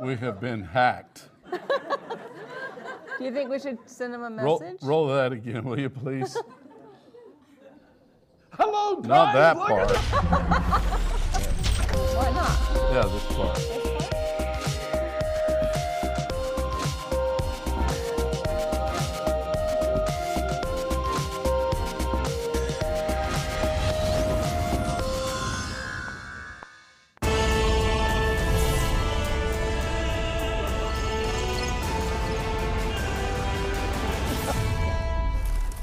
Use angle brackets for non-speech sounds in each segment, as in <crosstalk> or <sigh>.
We have been hacked. Do <laughs> you think we should send him a message? roll that again, will you please? <laughs> Hello, guys. Not that look part. at <laughs> Why not? Yeah, this part.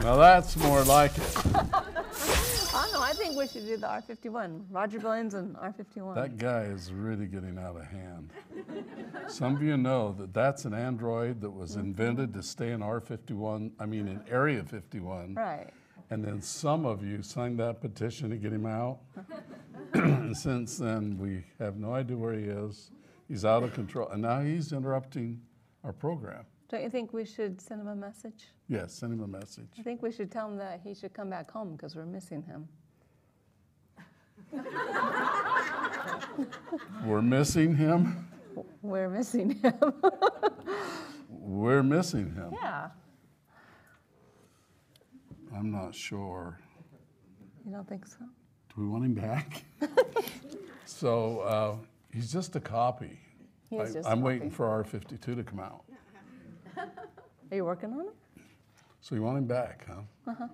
Now that's more like it. <laughs> I don't know. I think we should do the R51. Roger Billings and R51. That guy is really getting out of hand. Some of you know that that's an android that was mm-hmm. invented to stay in R51, I mean in Area 51. right. And then some of you signed that petition to get him out. <coughs> and since then, we have no idea where he is. He's out of control. And now he's interrupting our program. Don't you think we should send him a message? Yes, send him a message. I think we should tell him that he should come back home because we're missing him. We're missing him. We're missing him. We're missing him. yeah. I'm not sure. You don't think so? Do we want him back? <laughs> so uh, he's just a copy. He is I, just a I'm waiting copy. for R52 to come out. Are you working on it? So you want him back, huh? Uh-huh.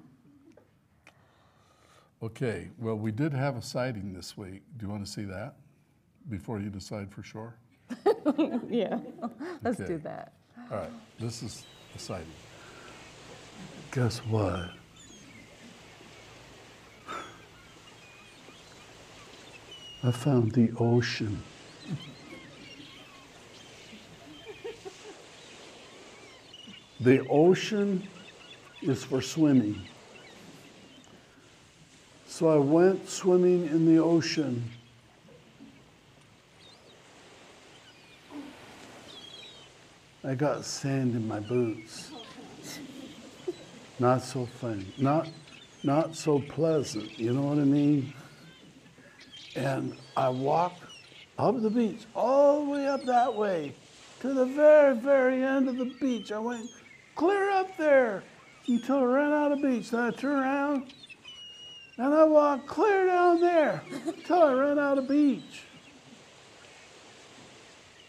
Okay, well, we did have a sighting this week. Do you want to see that before you decide for sure? <laughs> Yeah. Let's Okay. do that. All right, this is a sighting. Guess what? I found the ocean. The ocean is for swimming. So I went swimming in the ocean. I got sand in my boots. Not so funny. Not not so pleasant, you know what I mean? And I walked up the beach, all the way up that way, to the very, very end of the beach. I went clear up there until I ran out of beach. Then I turned around and I walked clear down there until I ran out of beach.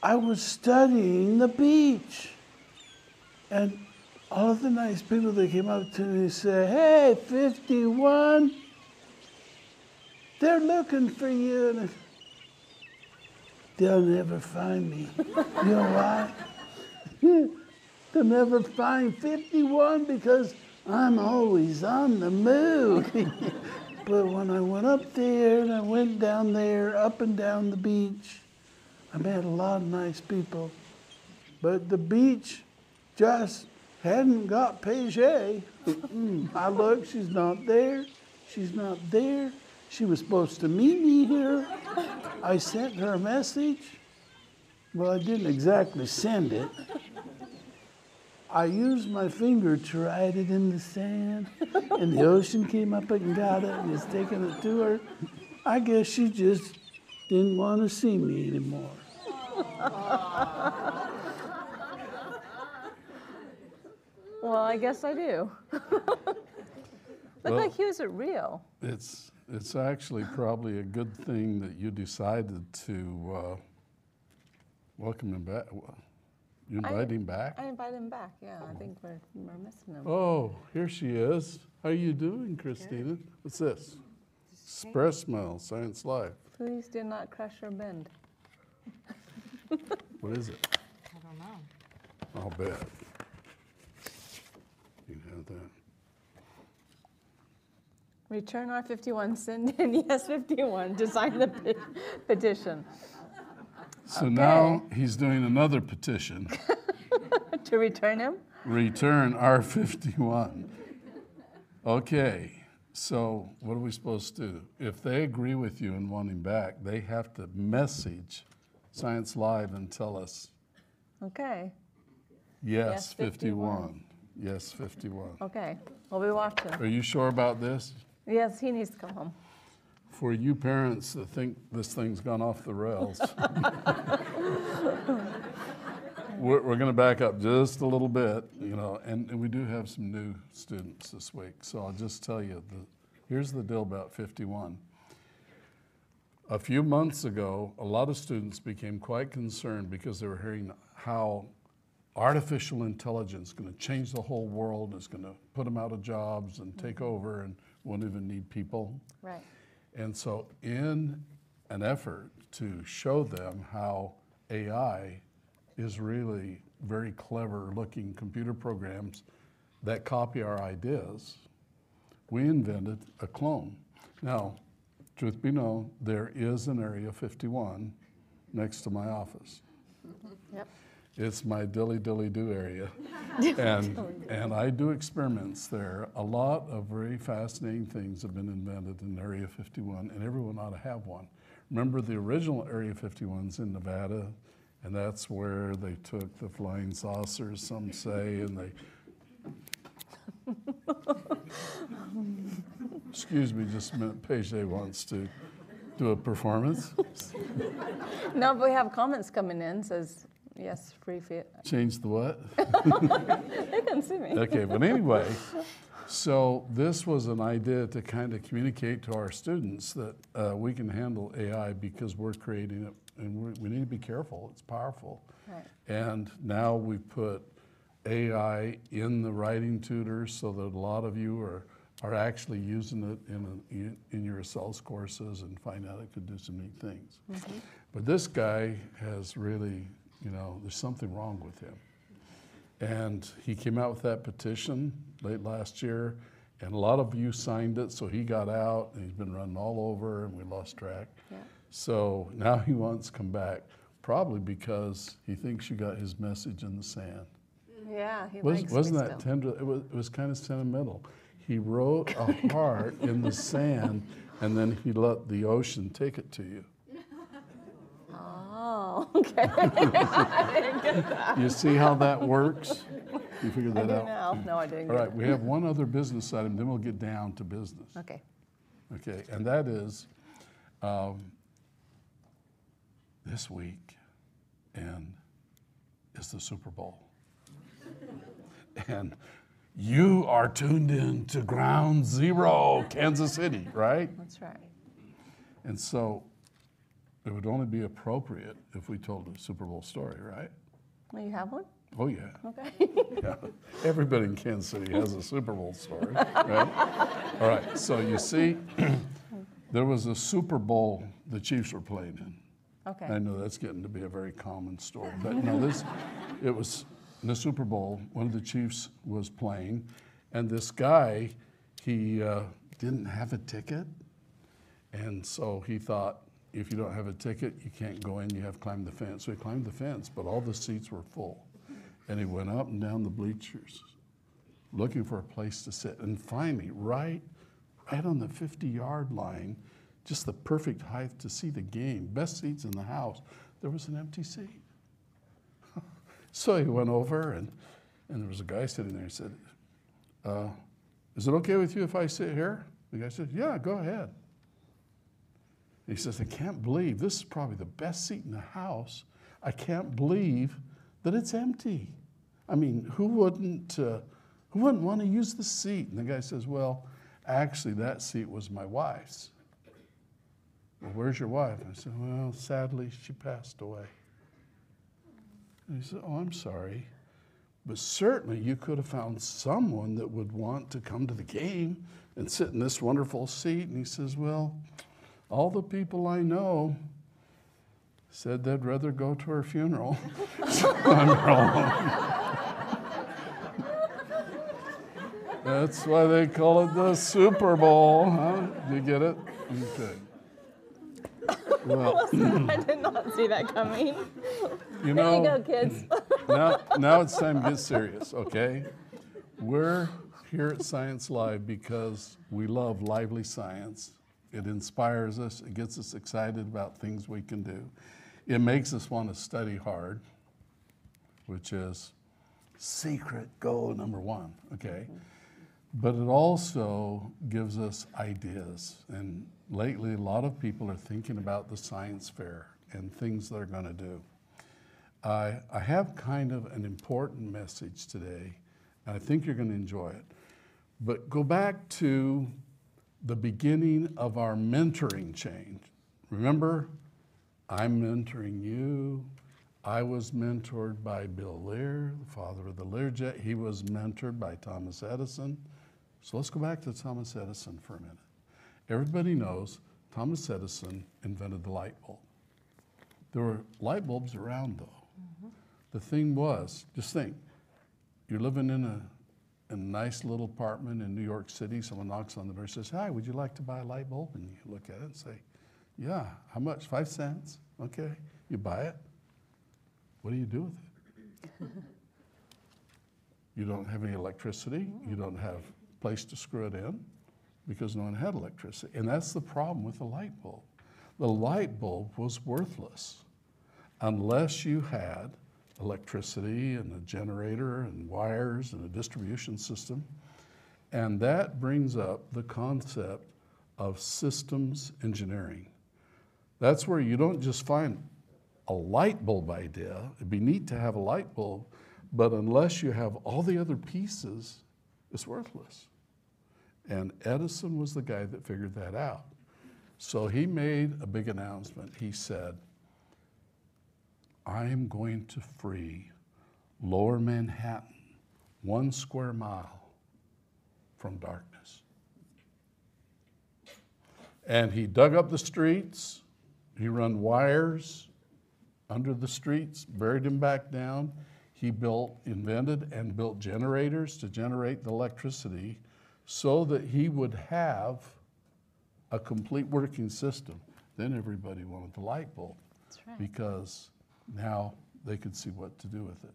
I was studying the beach. And all of the nice people that came up to me said, Hey, 51, they're looking for you. And They'll never find me. You know why? <laughs> They'll never find 51 because I'm always on the move. <laughs> but when I went up there and I went down there, up and down the beach, I met a lot of nice people. But the beach just hadn't got Paget. I looked, she's not there. She's not there. She was supposed to meet me here. I sent her a message. Well, I didn't exactly send it. I used my finger to write it in the sand, and the ocean came up and got it and is taking it to her. I guess she just didn't want to see me anymore. Well, I guess I do. Looked Well- like he was at Rio. It's, it's actually probably a good thing that you decided to uh, welcome him back. You I- him back? I invited him back. Yeah, I think we're, we're missing him. Oh, here she is. How are you doing, Christina? What's this? Express Mail, Science Live. Please do not crush or bend. <laughs> What is it? I don't know. I'll bet. You have that. Return R51, send in <laughs> yes 51 to sign the pe- petition. So now he's doing another petition. <laughs> to return him? Return R51. Okay, so what are we supposed to do? If they agree with you and want him back, they have to message Science Live and tell us, Okay, yes, Yes, 51. 51. Yes, 51. okay. We'll be watching. Are you sure about this? Yes, he needs to come home. For you parents that think this thing's gone off the rails, <laughs> we're, we're going to back up just a little bit, you know, and, and we do have some new students this week. So I'll just tell you the, here's the deal about 51. A few months ago, a lot of students became quite concerned because they were hearing how artificial intelligence is going to change the whole world, is going to put them out of jobs and take over and won't even need people. Right. And so, in an effort to show them how AI is really very clever looking computer programs that copy our ideas, we invented a clone. Now, truth be known, there is an Area 51 next to my office. Yep. It's my dilly dilly do area. <laughs> and, and I do experiments there. A lot of very fascinating things have been invented in Area 51, and everyone ought to have one. Remember, the original Area 51's in Nevada, and that's where they took the flying saucers, some say, and they. <laughs> Excuse me just a minute. Paige wants to do a performance. <laughs> No, but we have comments coming in, says, yes, free fit. Change the what? <laughs> They can see me. Okay, but anyway, so this was an idea to kind of communicate to our students that uh, we can handle AI because we're creating it and we need to be careful. It's powerful. Right. And now we've put AI in the writing tutors so that a lot of you are, are actually using it in, a, in your SELS courses and find out it could do some neat things. But this guy has really, you know, there's something wrong with him. And he came out with that petition late last year, and a lot of you signed it, so he got out, and he's been running all over, and we lost track. Yeah. So now he wants to come back, probably because he thinks you got his message in the sand. Yeah, he Was, likes wasn't that still. tender? It was, it was kind of sentimental. He wrote a <laughs> heart in the sand, and then he let the ocean take it to you. Oh, <laughs> okay. I didn't get that. You see how that works? You figured I that do out? now. No, I didn't All get right, we have one other business item, then we'll get down to business. Okay. Okay, and that is um, this week, and it's the Super Bowl. and you are tuned in to Ground Zero, Kansas City, right? That's right. And so it would only be appropriate if we told a Super Bowl story, right? Well, you have one? Oh, yeah. Okay. <laughs> Yeah. Everybody in Kansas City has a Super Bowl story, right? All right, so you see, <clears throat> there was a Super Bowl the Chiefs were playing in. Okay. I know that's getting to be a very common story, but no, this, it was in the Super Bowl, one of the Chiefs was playing, and this guy, he uh, didn't have a ticket, and so he thought, if you don't have a ticket, you can't go in, you have to climb the fence. So he climbed the fence, but all the seats were full. And he went up and down the bleachers looking for a place to sit. And finally, right, right on the 50 yard line, just the perfect height to see the game, best seats in the house, there was an empty seat. <laughs> so he went over, and, and there was a guy sitting there. He said, uh, Is it okay with you if I sit here? The guy said, Yeah, go ahead. He says, I can't believe this is probably the best seat in the house. I can't believe that it's empty. I mean, who wouldn't, uh, who wouldn't want to use the seat? And the guy says, Well, actually, that seat was my wife's. Well, where's your wife? I said, Well, sadly, she passed away. And he said, Oh, I'm sorry. But certainly you could have found someone that would want to come to the game and sit in this wonderful seat. And he says, Well, all the people I know said they'd rather go to her funeral. so I'm wrong. That's why they call it the Super Bowl, huh? You get it? Okay. Well, <laughs> I did not see that coming. you There you know, go, kids. <laughs> now, now it's time to get serious, okay? We're here at Science Live because we love lively science. It inspires us, it gets us excited about things we can do. It makes us want to study hard, which is secret goal number one, okay? But it also gives us ideas. And lately a lot of people are thinking about the science fair and things they're going to do. I, I have kind of an important message today, and I think you're going to enjoy it. But go back to the beginning of our mentoring change. Remember, I'm mentoring you. I was mentored by Bill Lear, the father of the Learjet. He was mentored by Thomas Edison. So let's go back to Thomas Edison for a minute. Everybody knows Thomas Edison invented the light bulb. There were light bulbs around though. Mm-hmm. The thing was, just think, you're living in a, a nice little apartment in New York City. Someone knocks on the door and says, Hi, would you like to buy a light bulb? And you look at it and say, Yeah, how much? Five cents? Okay. You buy it. What do you do with it? <laughs> you don't have any electricity. You don't have place to screw it in because no one had electricity. And that's the problem with the light bulb. The light bulb was worthless unless you had electricity and a generator and wires and a distribution system. And that brings up the concept of systems engineering. That's where you don't just find a light bulb idea. It'd be neat to have a light bulb, but unless you have all the other pieces, it's worthless. And Edison was the guy that figured that out. So he made a big announcement. He said, I am going to free lower Manhattan, one square mile from darkness. And he dug up the streets, he run wires under the streets, buried them back down. He built, invented, and built generators to generate the electricity so that he would have a complete working system. Then everybody wanted the light bulb right. because now they could see what to do with it.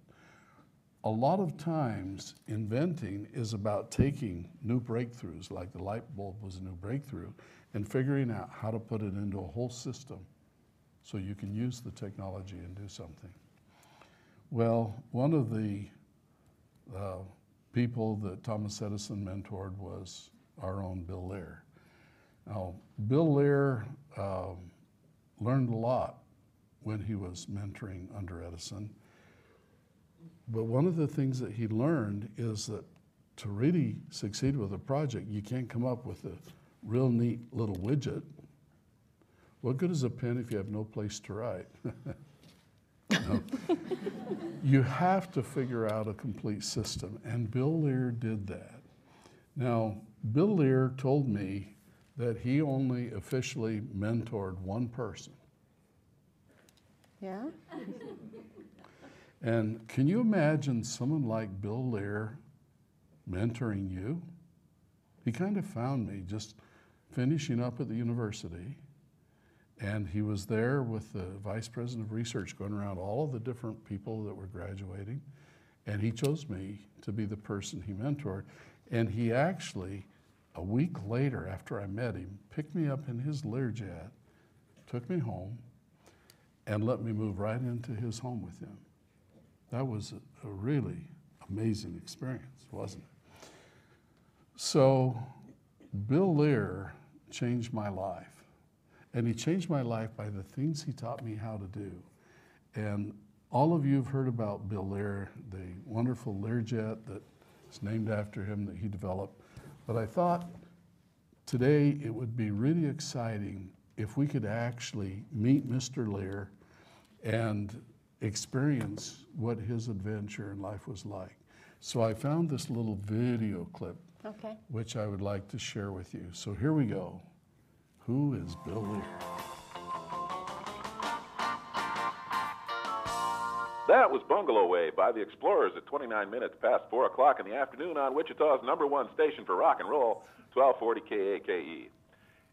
A lot of times, inventing is about taking new breakthroughs, like the light bulb was a new breakthrough, and figuring out how to put it into a whole system so you can use the technology and do something. Well, one of the uh, people that Thomas Edison mentored was our own Bill Lear. Now, Bill Lear um, learned a lot when he was mentoring under Edison. But one of the things that he learned is that to really succeed with a project, you can't come up with a real neat little widget. What good is a pen if you have no place to write? <laughs> you have to figure out a complete system, and Bill Lear did that. Now, Bill Lear told me that he only officially mentored one person. Yeah? And can you imagine someone like Bill Lear mentoring you? He kind of found me just finishing up at the university and he was there with the vice president of research going around all of the different people that were graduating. And he chose me to be the person he mentored. And he actually, a week later after I met him, picked me up in his Learjet, took me home, and let me move right into his home with him. That was a, really amazing experience, wasn't it? So, Bill Lear changed my life. And he changed my life by the things he taught me how to do. And all of you have heard about Bill Lear, the wonderful Learjet that is named after him that he developed. But I thought today it would be really exciting if we could actually meet Mr. Lear and experience what his adventure in life was like. So I found this little video clip, Okay. which I would like to share with you. So here we go. Who is Bill Lear? That was Bungalow Way by the Explorers at 29 minutes past 4 o'clock in the afternoon on Wichita's number one station for rock and roll, 1240 KAKE.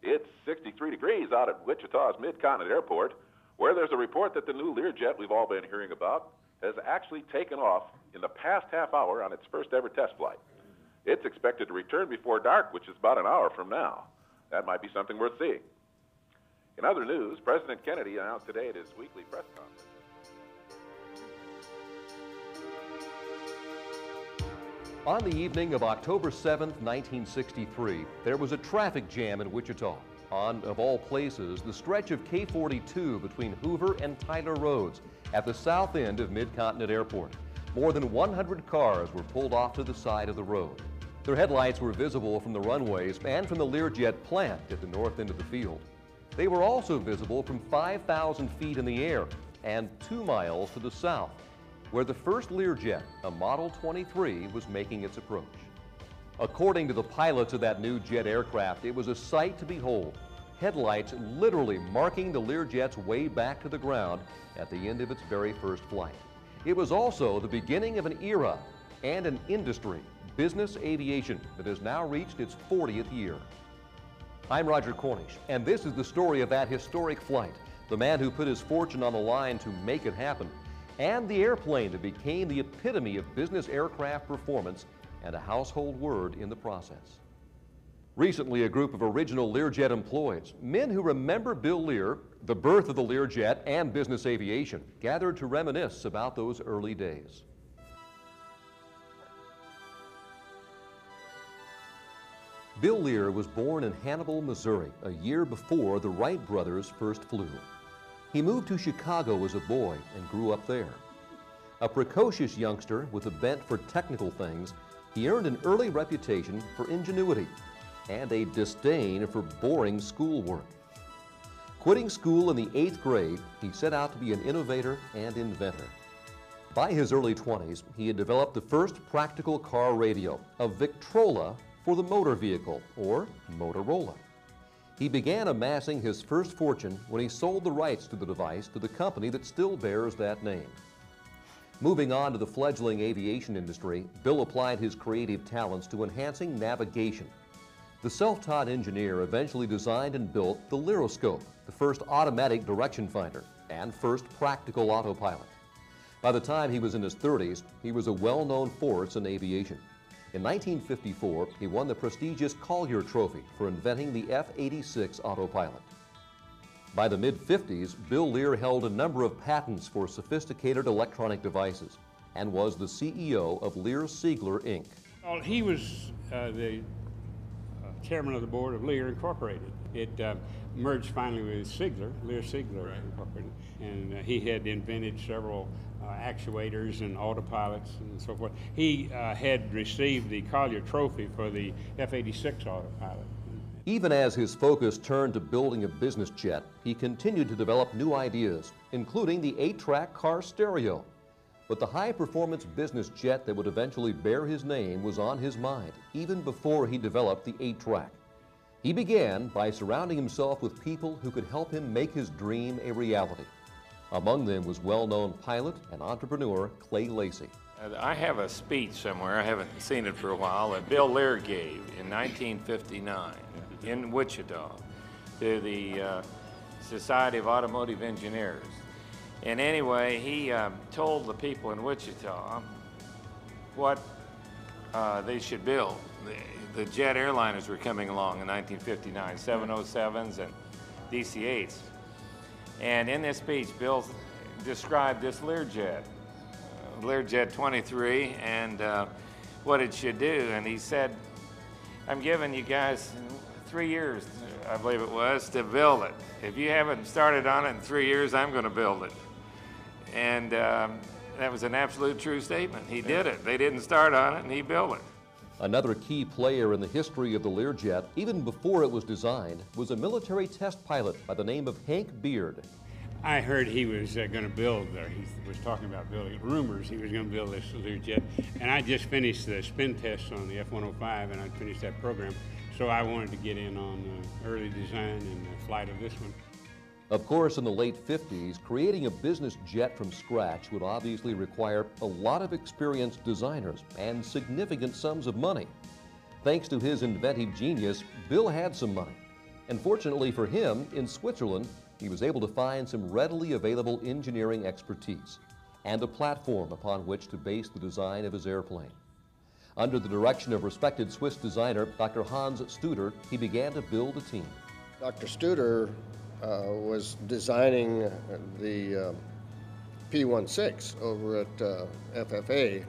It's 63 degrees out at Wichita's Mid-Continent Airport, where there's a report that the new Learjet we've all been hearing about has actually taken off in the past half hour on its first ever test flight. It's expected to return before dark, which is about an hour from now. That might be something worth seeing. In other news, President Kennedy announced today at his weekly press conference. On the evening of October 7, 1963, there was a traffic jam in Wichita. on, of all places, the stretch of K42 between Hoover and Tyler Roads at the south end of Mid-Continent Airport. More than 100 cars were pulled off to the side of the road. Their headlights were visible from the runways and from the Learjet plant at the north end of the field. They were also visible from 5,000 feet in the air and two miles to the south, where the first Learjet, a Model 23, was making its approach. According to the pilots of that new jet aircraft, it was a sight to behold. Headlights literally marking the Learjet's way back to the ground at the end of its very first flight. It was also the beginning of an era and an industry, business aviation, that has now reached its 40th year. I'm Roger Cornish, and this is the story of that historic flight, the man who put his fortune on the line to make it happen, and the airplane that became the epitome of business aircraft performance and a household word in the process. Recently, a group of original Learjet employees, men who remember Bill Lear, the birth of the Learjet, and business aviation, gathered to reminisce about those early days. Bill Lear was born in Hannibal, Missouri, a year before the Wright brothers first flew. He moved to Chicago as a boy and grew up there. A precocious youngster with a bent for technical things, he earned an early reputation for ingenuity and a disdain for boring schoolwork. Quitting school in the eighth grade, he set out to be an innovator and inventor. By his early 20s, he had developed the first practical car radio, a Victrola for the motor vehicle, or Motorola. He began amassing his first fortune when he sold the rights to the device to the company that still bears that name. Moving on to the fledgling aviation industry, Bill applied his creative talents to enhancing navigation. The self-taught engineer eventually designed and built the Learoscope, the first automatic direction finder and first practical autopilot. By the time he was in his 30s, he was a well-known force in aviation. In 1954, he won the prestigious Collier Trophy for inventing the F-86 autopilot. By the mid-50s, Bill Lear held a number of patents for sophisticated electronic devices and was the CEO of Lear Siegler, Inc. Well, he was uh, the uh, chairman of the board of Lear Incorporated. It uh, merged finally with Siegler, Lear Siegler Incorporated, and uh, he had invented several uh, actuators and autopilots and so forth. He uh, had received the Collier Trophy for the F-86 autopilot. Even as his focus turned to building a business jet, he continued to develop new ideas, including the eight-track car stereo. But the high-performance business jet that would eventually bear his name was on his mind, even before he developed the eight-track. He began by surrounding himself with people who could help him make his dream a reality. Among them was well-known pilot and entrepreneur Clay Lacy. I have a speech somewhere, I haven't seen it for a while, that Bill Lear gave in 1959 in Wichita to the uh, Society of Automotive Engineers. And anyway, he uh, told the people in Wichita what uh, they should build. The, the jet airliners were coming along in 1959, 707s and DC-8s. And in this speech, Bill described this Learjet, uh, Learjet 23, and uh, what it should do. And he said, I'm giving you guys three years, I believe it was, to build it. If you haven't started on it in three years, I'm going to build it. And um, that was an absolute true statement. He did it. They didn't start on it, and he built it. Another key player in the history of the Learjet, even before it was designed, was a military test pilot by the name of Hank Beaird. I heard he was uh, going to build, or he was talking about building, rumors he was going to build this Learjet. And I just finished the spin test on the F-105, and I finished that program. So I wanted to get in on the early design and the flight of this one. Of course, in the late 50s, creating a business jet from scratch would obviously require a lot of experienced designers and significant sums of money. Thanks to his inventive genius, Bill had some money. And fortunately for him, in Switzerland, he was able to find some readily available engineering expertise and a platform upon which to base the design of his airplane. Under the direction of respected Swiss designer Dr. Hans Studer, he began to build a team. Dr. Studer uh, was designing the uh, P16 over at uh, FFA,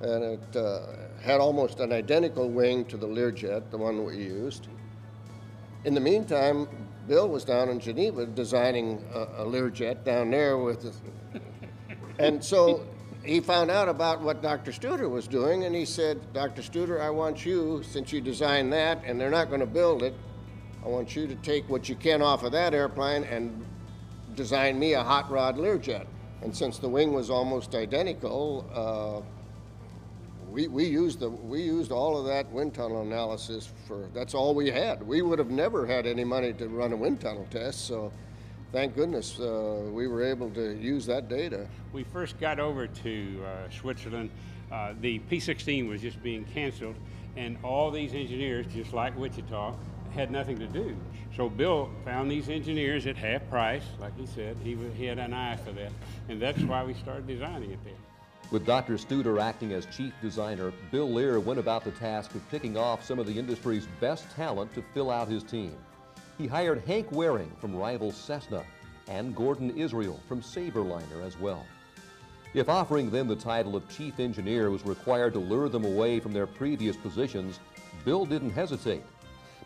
and it uh, had almost an identical wing to the Learjet, the one we used. In the meantime, Bill was down in Geneva designing a, a Learjet down there with, the, <laughs> and so he found out about what Dr. Studer was doing, and he said, Dr. Studer, I want you, since you designed that, and they're not going to build it, I want you to take what you can off of that airplane and design me a hot rod Learjet. And since the wing was almost identical, uh, we, we used the we used all of that wind tunnel analysis for that's all we had. We would have never had any money to run a wind tunnel test, so thank goodness uh, we were able to use that data. We first got over to uh, Switzerland. Uh, the P-16 was just being canceled, and all these engineers, just like Wichita, had nothing to do. So Bill found these engineers at half price, like he said. He, he had an eye for that, and that's why we started designing it there. With Dr. Studer acting as chief designer, Bill Lear went about the task of picking off some of the industry's best talent to fill out his team. He hired Hank Waring from rival Cessna and Gordon Israel from Sabreliner as well. If offering them the title of chief engineer was required to lure them away from their previous positions, Bill didn't hesitate.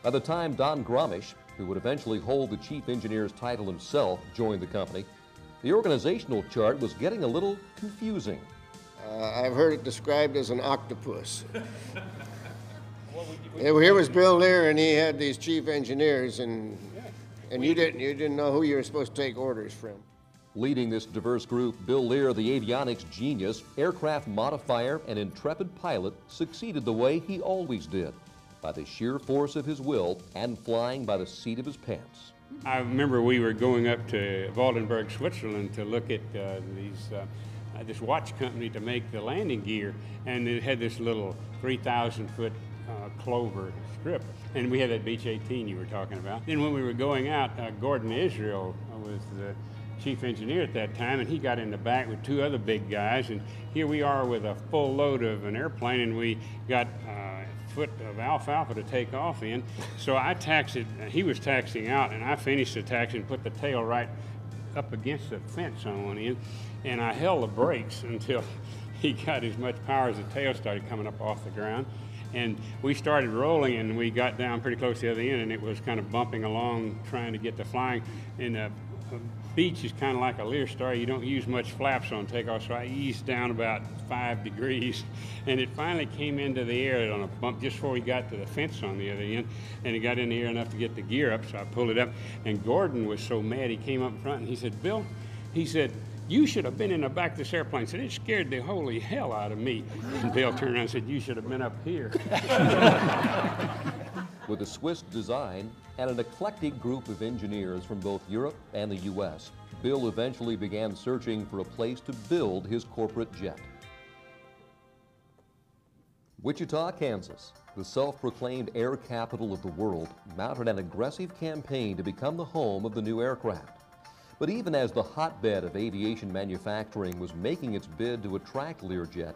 By the time Don Grommesh, who would eventually hold the chief engineer's title himself, joined the company, the organizational chart was getting a little confusing. Uh, I've heard it described as an octopus. <laughs> Here was Bill Lear, and he had these chief engineers, and and you didn't you didn't know who you were supposed to take orders from. Leading this diverse group, Bill Lear, the avionics genius, aircraft modifier, and intrepid pilot, succeeded the way he always did by the sheer force of his will and flying by the seat of his pants. I remember we were going up to Waldenburg, Switzerland to look at uh, these, uh, uh, this watch company to make the landing gear, and it had this little 3,000 foot uh, clover strip. And we had that Beech 18 you were talking about. Then when we were going out, uh, Gordon Israel was the chief engineer at that time, and he got in the back with two other big guys. And here we are with a full load of an airplane, and we got uh, foot of alfalfa to take off in. So I taxied, he was taxiing out, and I finished the taxi and put the tail right up against the fence on one end, and I held the brakes until <laughs> he got as much power as the tail started coming up off the ground. And we started rolling, and we got down pretty close to the other end, and it was kind of bumping along, trying to get to flying. And uh, Beech is kind of like a Learstar. You don't use much flaps on takeoff, so I eased down about five <laughs> degrees, and it finally came into the air on a bump just before we got to the fence on the other end, and it got in the air enough to get the gear up, so I pulled it up. And Gordon was so mad, he came up front and he said, "Bill," he said, you should have been in the back of this airplane. Said it scared the holy hell out of me. And Bill turned around and said, You should have been up here. <laughs> With a Swiss design and an eclectic group of engineers from both Europe and the U.S., Bill eventually began searching for a place to build his corporate jet. Wichita, Kansas, the self-proclaimed air capital of the world, mounted an aggressive campaign to become the home of the new aircraft. But even as the hotbed of aviation manufacturing was making its bid to attract Learjet,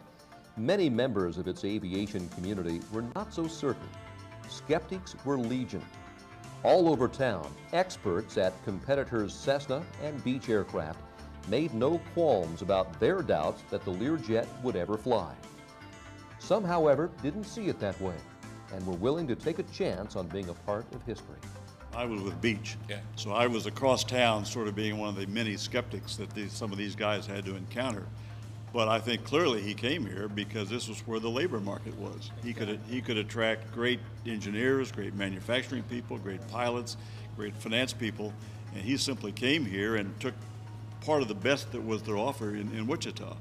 many members of its aviation community were not so certain. Skeptics were legion. All over town, experts at competitors Cessna and Beech Aircraft made no qualms about their doubts that the Learjet would ever fly. Some, however, didn't see it that way and were willing to take a chance on being a part of history. I was with Beech. Yeah. So I was across town, sort of being one of the many skeptics that these, some of these guys had to encounter. But I think clearly he came here because this was where the labor market was. He could he could attract great engineers, great manufacturing people, great pilots, great finance people, and he simply came here and took part of the best that was to offer in, in Wichita.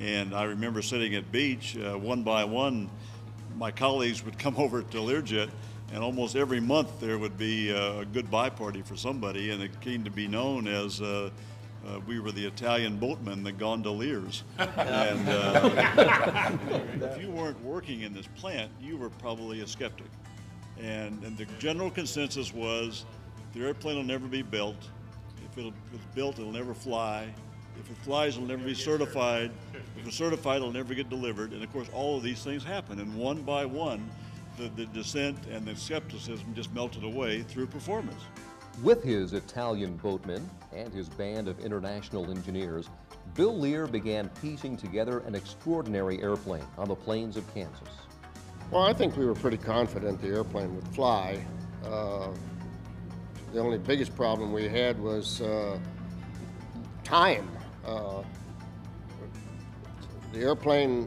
And I remember sitting at Beech, uh, one by one, my colleagues would come <laughs> over to Learjet and almost every month there would be a goodbye party for somebody, and it came to be known as uh, uh, we were the Italian boatmen, the gondoliers. <laughs> and uh, <laughs> if you weren't working in this plant, you were probably a skeptic. And, and the general consensus was the airplane will never be built. If it's built, it'll never fly. If it flies, it'll never be certified. If it's certified, it'll never get delivered. And of course, all of these things happen. And one by one, the, the dissent and the skepticism just melted away through performance. With his Italian boatmen and his band of international engineers, Bill Lear began piecing together an extraordinary airplane on the plains of Kansas. Well, I think we were pretty confident the airplane would fly. Uh, The only biggest problem we had was uh, time. Uh, the airplane,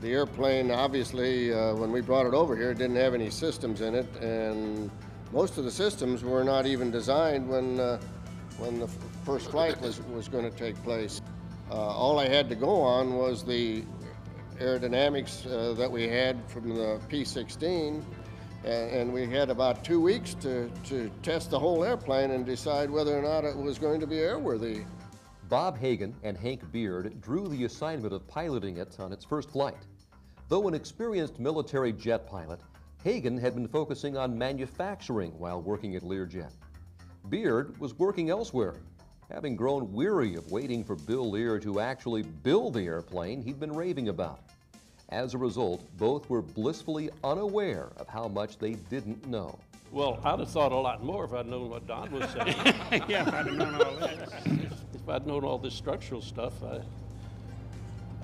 the airplane, obviously, uh, when we brought it over here, it didn't have any systems in it, and most of the systems were not even designed when uh, when the first flight was was going to take place. Uh, all I had to go on was the aerodynamics uh, that we had from the P-16, and, and we had about two weeks to, to test the whole airplane and decide whether or not it was going to be airworthy. Bob Hagan and Hank Beaird drew the assignment of piloting it on its first flight. Though an experienced military jet pilot, Hagan had been focusing on manufacturing while working at Learjet. Beaird was working elsewhere, having grown weary of waiting for Bill Lear to actually build the airplane he'd been raving about. As a result, both were blissfully unaware of how much they didn't know. Well, I'd have thought a lot more if I'd known what Don was saying. <laughs> yeah, if I'd have known all that. if I'd known all this structural stuff, I,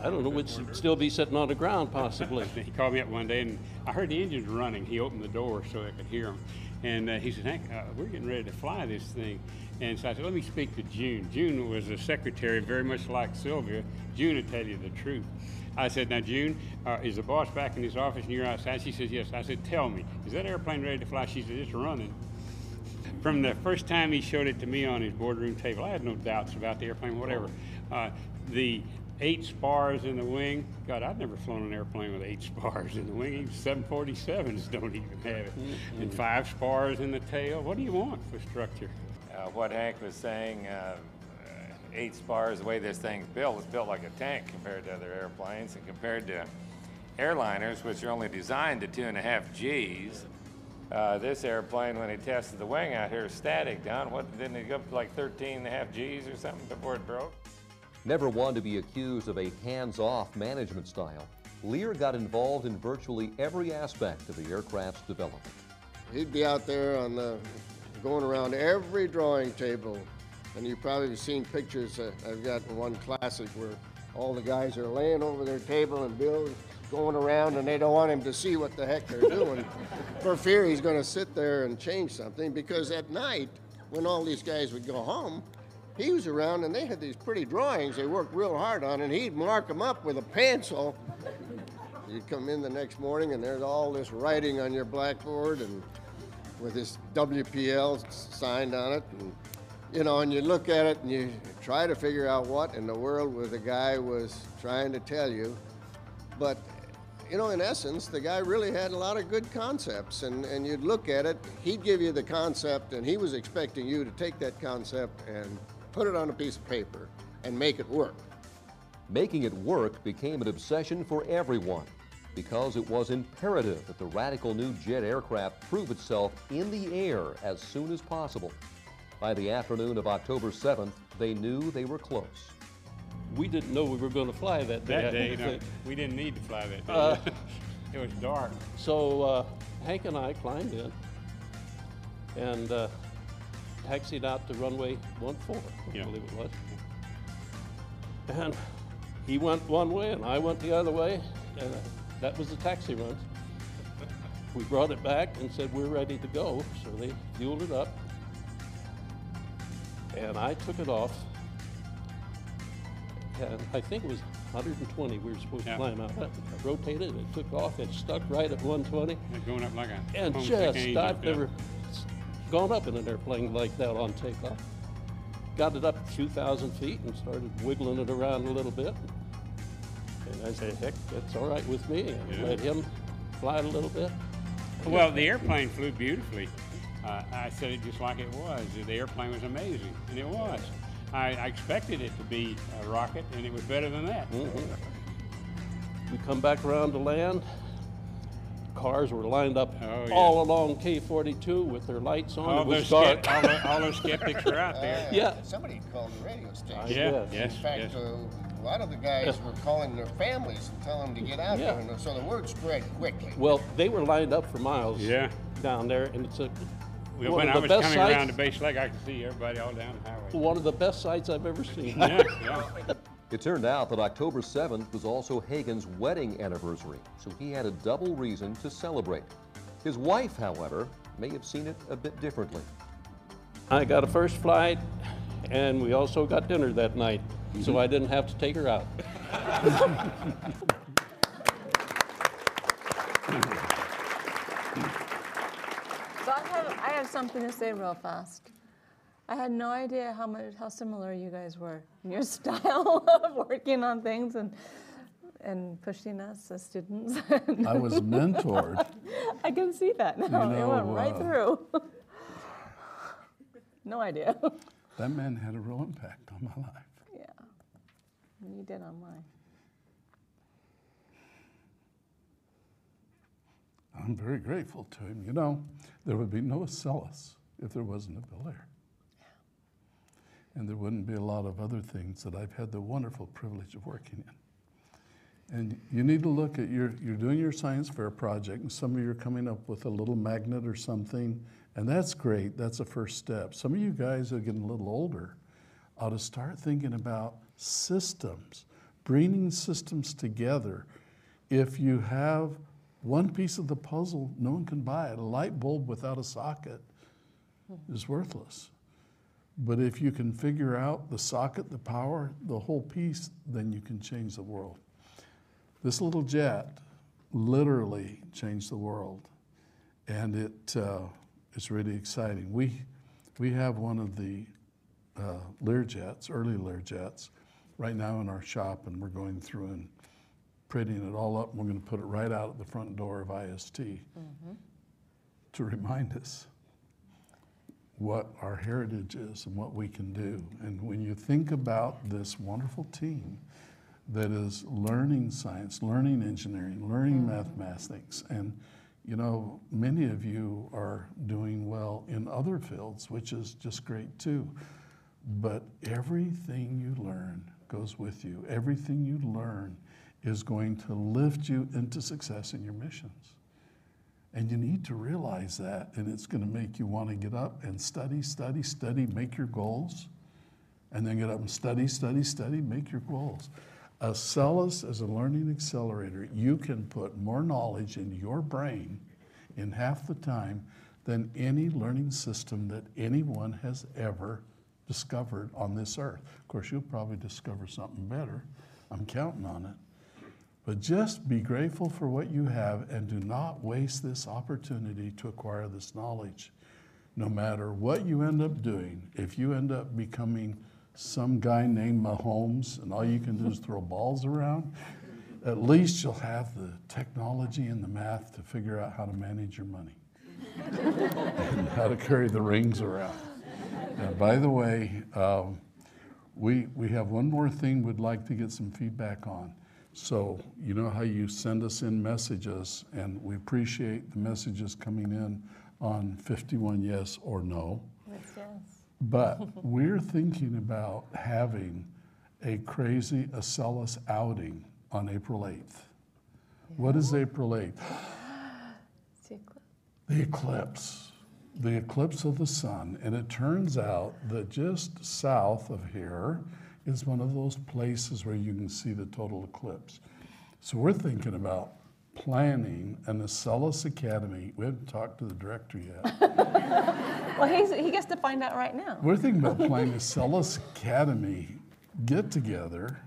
I don't know, s- still be sitting on the ground possibly. <laughs> He called me up one day and I heard the engines running. He opened the door so I could hear them. And uh, he said, Hank, uh, we're getting ready to fly this thing. And so I said, let me speak to June. June was a secretary, very much like Sylvia. June will tell you the truth. I said, now, June, uh, is the boss back in his office and you're outside? She says, yes. I said, tell me, is that airplane ready to fly? She said, it's running. From the first time he showed it to me on his boardroom table, I had no doubts about the airplane, whatever. Uh, the eight spars in the wing, God, I've never flown an airplane with eight <laughs> spars in the wing. Even 747s don't even have it. And five spars in the tail. What do you want for structure? Uh, what Hank was saying, uh, uh, eight spars, the way this thing's built, it's built like a tank compared to other airplanes and compared to airliners, which are only designed to two and a half Gs. Uh, this airplane, when he tested the wing out here, static, Don. What, didn't it go up to like 13 and a half Gs or something before it broke? Never one to be accused of a hands-off management style, Lear got involved in virtually every aspect of the aircraft's development. He'd be out there on the, going around every drawing table, and you've probably seen pictures. Uh, I've got one classic where all the guys are laying over their table and Bill's going around, and they don't want him to see what the heck they're doing, <laughs> for fear he's going to sit there and change something. Because at night, when all these guys would go home, he was around, and they had these pretty drawings they worked real hard on, and he'd mark them up with a pencil. You'd come in the next morning, and there's all this writing on your blackboard, and with this WPL signed on it, and you know, and you look at it and you try to figure out what in the world was the guy was trying to tell you, but you know, in essence, the guy really had a lot of good concepts, and, and you'd look at it, he'd give you the concept, and he was expecting you to take that concept and put it on a piece of paper and make it work. Making it work became an obsession for everyone because it was imperative that the radical new jet aircraft prove itself in the air as soon as possible. By the afternoon of October 7th, they knew they were close. We didn't know we were going to fly that day. That day, no, we didn't need to fly that day. Uh, <laughs> it was dark. So uh, Hank and I climbed in and uh, taxied out to runway 14, I Yeah. believe it was. And he went one way and I went the other way, and that was the taxi run. We brought it back and said we're ready to go, so they fueled it up. And I took it off. And I think it was 120 we were supposed Yeah. to climb out. I rotated, it took off, it stuck right at 120. They're going up like a And just, angel. I've Yeah. Gone up in an airplane like that on takeoff. Got it up 2,000 feet and started wiggling it around a little bit. And I said, heck, that's all right with me. And Yeah. let him fly it a little bit. Well, the airplane flew beautifully. Uh, I said it just like it was. The airplane was amazing, and it was. I, I expected it to be a rocket, and it was better than that. We come back around to land. Cars were lined up Oh, yeah. all along K-42 with their lights on. All it was those, dark. skep- all, the, <laughs> all those skeptics are out there. Yeah. Somebody called the radio station. I Yeah, guess. yes, In fact, yes. uh, a lot of the guys were calling their families and telling them to get out Yeah. there, and so the word spread quickly. Well, they were lined up for miles Yeah. down there, and it's a, Well, one when of I the was best coming sights- around to base leg, I could see everybody all down the highway. one of the best sights I've ever seen. Yeah, yeah. It turned out that October 7th was also Hagen's wedding anniversary, so he had a double reason to celebrate. His wife, however, may have seen it a bit differently. I got a first flight, and we also got dinner that night, so mm-hmm. I didn't have to take her out. So I have, I have something to say real fast. I had no idea how much, how similar you guys were in your <laughs> style of working on things and, and pushing us as students. <laughs> I was mentored. I can see that now. it went right uh, through. no idea. That man had a real impact on my life. yeah. and You did on mine. I'm very grateful to him. You know, there would be no Acellus if there wasn't a Bill Lear. And there wouldn't be a lot of other things that I've had the wonderful privilege of working in. And you need to look at your, you're doing your science fair project, and some of you are coming up with a little magnet or something, and that's great. That's a first step. Some of you guys are getting a little older ought to start thinking about systems, bringing systems together. If you have one piece of the puzzle, no one can buy it. A light bulb without a socket is worthless. But if you can figure out the socket, the power, the whole piece, then you can change the world. This little jet literally changed the world, and it uh, it's really exciting. We we have one of the uh, Learjets, early Learjets, right now in our shop, and we're going through and printing it all up. And we're going to put it right out at the front door of IST to remind us what our heritage is and what we can do. And when you think about this wonderful team that is learning science, learning engineering, learning mm. mathematics, and you know, many of you are doing well in other fields, which is just great too. But everything you learn goes with you. Everything you learn is going to lift you into success in your missions. And you need to realize that, and it's going to make you want to get up and study, study, study, make your goals, and then get up and study, study, study, make your goals. Acellus as a learning accelerator, you can put more knowledge in your brain in half the time than any learning system that anyone has ever discovered on this earth. Of course, you'll probably discover something better. I'm counting on it. But just be grateful for what you have and do not waste this opportunity to acquire this knowledge. No matter what you end up doing, if you end up becoming some guy named Mahomes and all you can do is throw balls around, at least you'll have the technology and the math to figure out how to manage your money and how to carry the rings around. By the way, um, we, we have one more thing we'd like to get some feedback on. So, you know how you send us in messages, and we appreciate the messages coming in on 51 yes or no. Yes, yes. But we're thinking about having a crazy Acellus outing on April 8th. What is April 8th? See, Cliff? The eclipse, the eclipse of the sun. And it turns out that just south of here is one of those places where you can see the total eclipse. So we're thinking about planning an Acellus Academy. We haven't talked to the director yet. <laughs> Well, he's, he gets to find out right now. We're thinking about planning a Acellus Academy get together,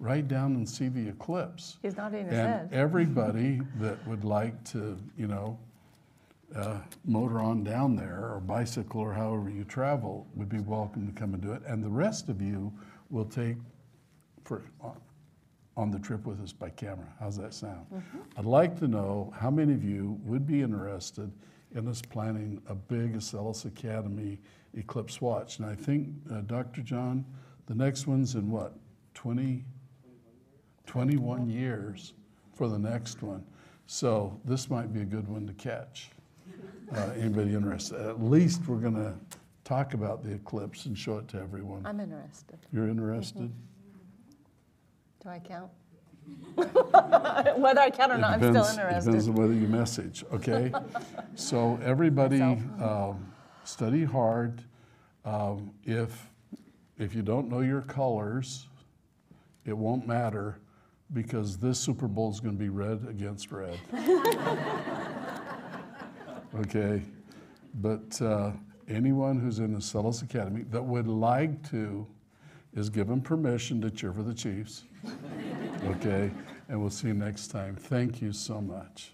right down and see the eclipse. He's nodding his And head. everybody <laughs> that would like to, you know, uh, motor on down there or bicycle or however you travel would be welcome to come and do it. And the rest of you will take for on the trip with us by camera. How's that sound? I'd like to know how many of you would be interested in us planning a big Acellus Academy eclipse watch. And I think, uh, Dr. John, the next one's in what, 20, 21 years for the next one. So this might be a good one to catch. Uh, anybody interested? At least we're going to talk about the eclipse and show it to everyone. I'm interested. You're interested? Do I count? <laughs> Whether I count or It not, I'm still depends- Depends interested. on whether you message, okay? <laughs> So everybody, um, study hard. Um, If, if you don't know your colors, it won't matter because this Super Bowl is going to be red against red. <laughs> Okay? But uh, anyone who's in the Acellus Academy that would like to is given permission to cheer for the Chiefs. <laughs> okay? And we'll see you next time. Thank you so much.